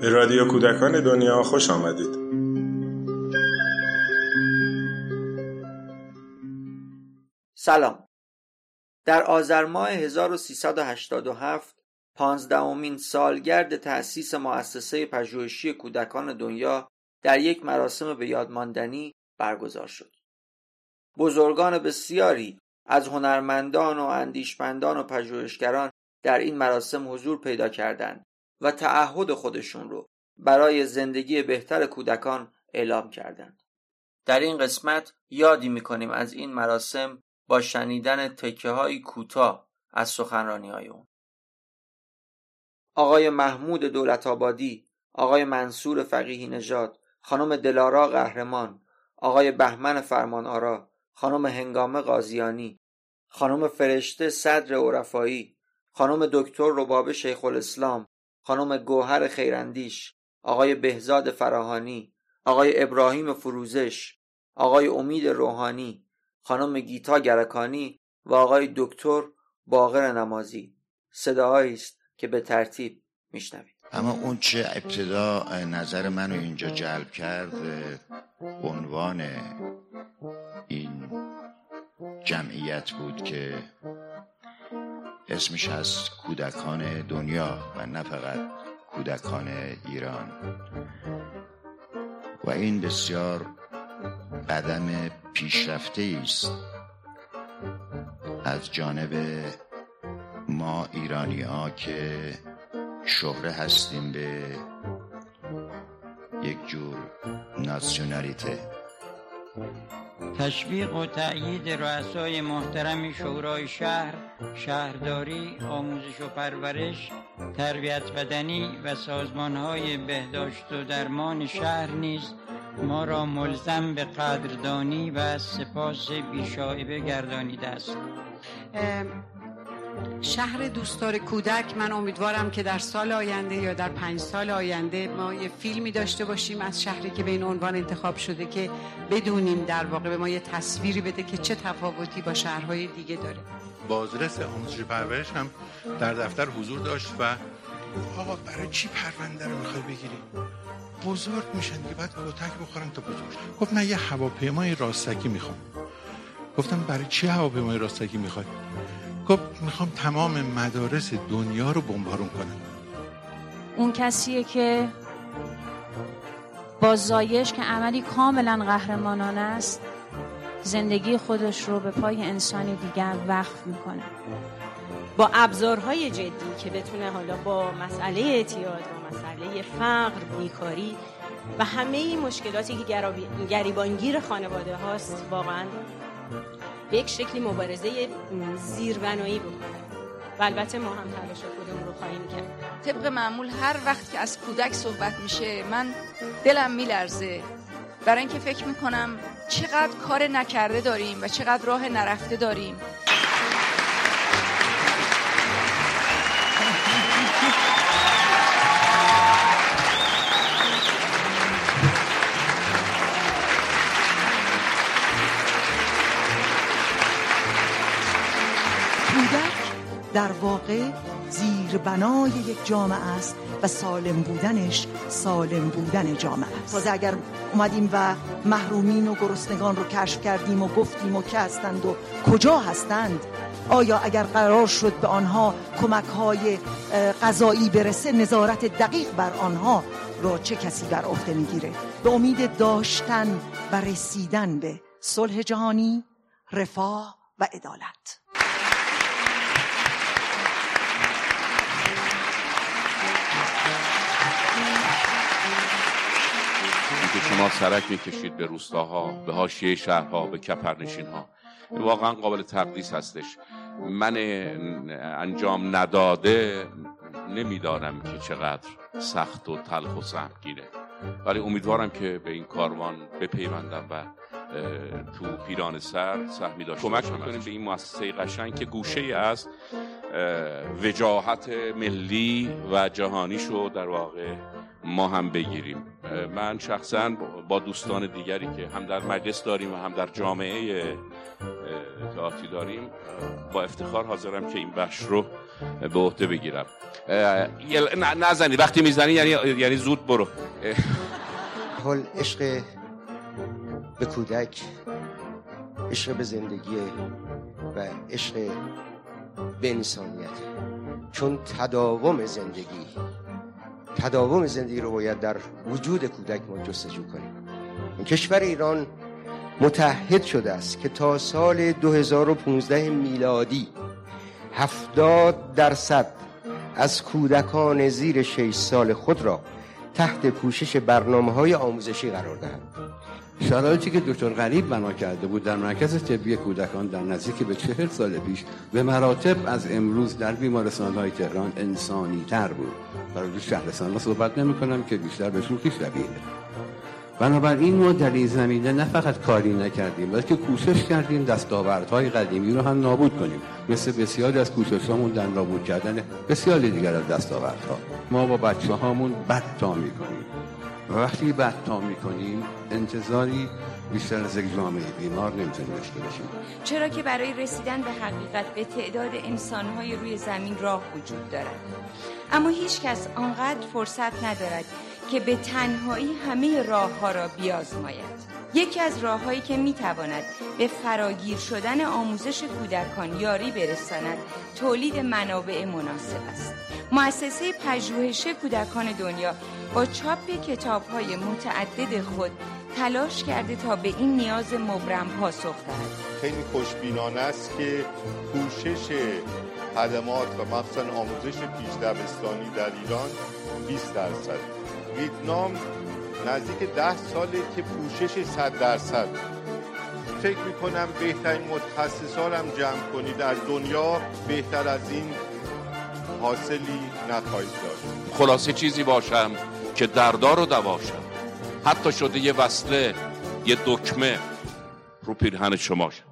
به رادیو کودکان دنیا خوش آمدید سلام در آذر ماه 1387 پانزدهمین سالگرد تأسیس مؤسسه پژوهشی کودکان دنیا در یک مراسم به یادماندنی برگزار شد. بزرگان بسیاری از هنرمندان و اندیشمندان و پژوهشگران در این مراسم حضور پیدا کردند و تعهد خودشون رو برای زندگی بهتر کودکان اعلام کردند. در این قسمت یادی می‌کنیم از این مراسم با شنیدن تکه های کوتاه از سخنرانی های اون. آقای محمود دولت آبادی، آقای منصور فقیهی نژاد، خانم دلارا قهرمان، آقای بهمن فرمان آرا، خانم هنگامه قاضیانی، خانم فرشته صدر عرفایی، خانم دکتر رباب شیخ الاسلام، خانم گوهر خیراندیش، آقای بهزاد فراهانی، آقای ابراهیم فروزش، آقای امید روحانی، خانم گیتا گرکانی و آقای دکتر باقر نمازی. صداهایی است که به ترتیب میشنوید. اما اون چه ابتدا نظر منو اینجا جلب کرد عنوان این جمعیت بود که اسمش از کودکان دنیا و نه فقط کودکان ایران. و این بسیار قدم پیشرفته است از جانب ما ایرانی ها که شهره هستیم به یک جور ناسیونالیته تشویق و تأیید رؤسای محترم شورای شهر شهرداری آموزش و پرورش تربیت بدنی و سازمان های بهداشت و درمان شهر نیز ما را ملزم به قدردانی و سپاس بیشایبه گردانیده است. شهر دوستدار کودک من امیدوارم که در سال آینده یا در پنج سال آینده ما یه فیلمی داشته باشیم از شهری که به این عنوان انتخاب شده که بدونیم در واقع به ما یه تصویری بده که چه تفاوتی با شهرهای دیگه داره. بازرس آموزش پرورش هم در دفتر حضور داشت و آقا برای چی پرونده رو می‌خوای بگیری؟ بزرگ میشن دیگه بعد کتک بخورن تا بزرگ گفت من یه هواپیمای راستکی می‌خوام. گفتم برای چی هواپیمای راستکی می‌خوای؟ گفت می‌خوام تمام مدارس دنیا رو بمبارون کنم. اون کسیه که با زایش که عملی کاملا قهرمانانه است زندگی خودش رو به پای انسانی دیگر وقف می‌کنه. با ابزارهای جدی که بتونه حالا با مسئله اعتیاد و مسئله فقر بیکاری و همه این مشکلاتی که گریبانگیر خانواده هاست واقعا به یک شکلی مبارزه زیربنایی بکنه. و البته ما هم تلاش خودمون رو خواهیم کرد. طبق معمول هر وقت که از کودک صحبت میشه من دلم میلرزه. برای اینکه فکر می‌کنم چقدر کار نکرده داریم و چقدر راه نرفته داریم. در واقع زیربنای یک جامعه است و سالم بودنش سالم بودن جامعه است. تازه اگر اومدیم و محرومین و گرسنگان رو کشف کردیم و گفتیم و که هستند و کجا هستند آیا اگر قرار شد به آنها کمک های غذایی برسه نظارت دقیق بر آنها را چه کسی بر عهده می‌گیره؟ به امید داشتن و رسیدن به صلح جهانی رفاه و عدالت. شما سرک می‌کشید به روستاها به حاشیه شهرها به کپرنشین ها واقعا قابل تقدیس هستش. من انجام نداده نمی‌دانم که چقدر سخت و تلخ و سهمگیره ولی امیدوارم که به این کاروان بپیوندم و تو پیران سر سهمی داشته کمک می‌کنیم به این مؤسسه قشنگ که گوشه از وجاهت ملی و جهانی شو در واقع ما هم بگیریم. من شخصا با دوستان دیگری که هم در مجلس داریم و هم در جامعه اطلاعاتی داریم با افتخار حاضرم که این بخش رو به عهده بگیرم. نزنی. وقتی می‌زنی یعنی یعنی زود برو. حال عشق به کودک عشق به زندگی و عشق به انسانیت. چون تداوم زندگی تداوم زندگی رو باید در وجود کودک ما جستجو کنیم. کشور ایران متحد شده است که تا سال 2015 میلادی هفتاد درصد از کودکان زیر 6 سال خود را تحت پوشش برنامه های آموزشی قرار دهند. شرایطی که دکتر غریب بنا کرده بود در مرکز طبی کودکان در نزدیک به چهل سال پیش به مراتب از امروز در بیمارستان های تهران انسانی تر بود برای شهرستان را صحبت نمی کنم که بیشتر به شوخی شبیه. بنابراین ما در این زمینه نه فقط کاری نکردیم بلکه کوشش کردیم دستاوردهای قدیمی رو هم نابود کنیم. مثل بسیاری از کوششامون در نابود کردن بسیاری دیگر از دستاوردها. ما با بچه هامون بد تا می‌کنیم. و وقتی بد تا می‌کنیم انتظاری بیشتر از یک جامعه بیمار نمی‌تونیم داشته باشیم. چرا که برای رسیدن به حقیقت به تعداد انسانهای روی زمین راه وجود دارد. اما هیچ کس آنقدر فرصت ندارد که به تنهایی همه راه ها را بیازماید. یکی از راههایی که می تواند به فراگیر شدن آموزش کودکان یاری برساند تولید منابع مناسب است. مؤسسه پژوهش کودکان دنیا با چاپ کتاب های متعدد خود تلاش کرده تا به این نیاز مبرم پاسخ دهد. خیلی خوشبینانه است که پوشش خدمات و مخصوصا آموزش پیش دبستانی در ایران 20 درصد. ویتنام نزدیک ده ساله که پوشش صد درصد. فکر می‌کنم بهترین متخصصان هم جمع کنید در دنیا بهتر از این حاصلی نخواهید داشت. خلاصه چیزی باشم. که دردار رو دواشم حتی شده یه وصله یه دکمه رو پیرهن شما شد.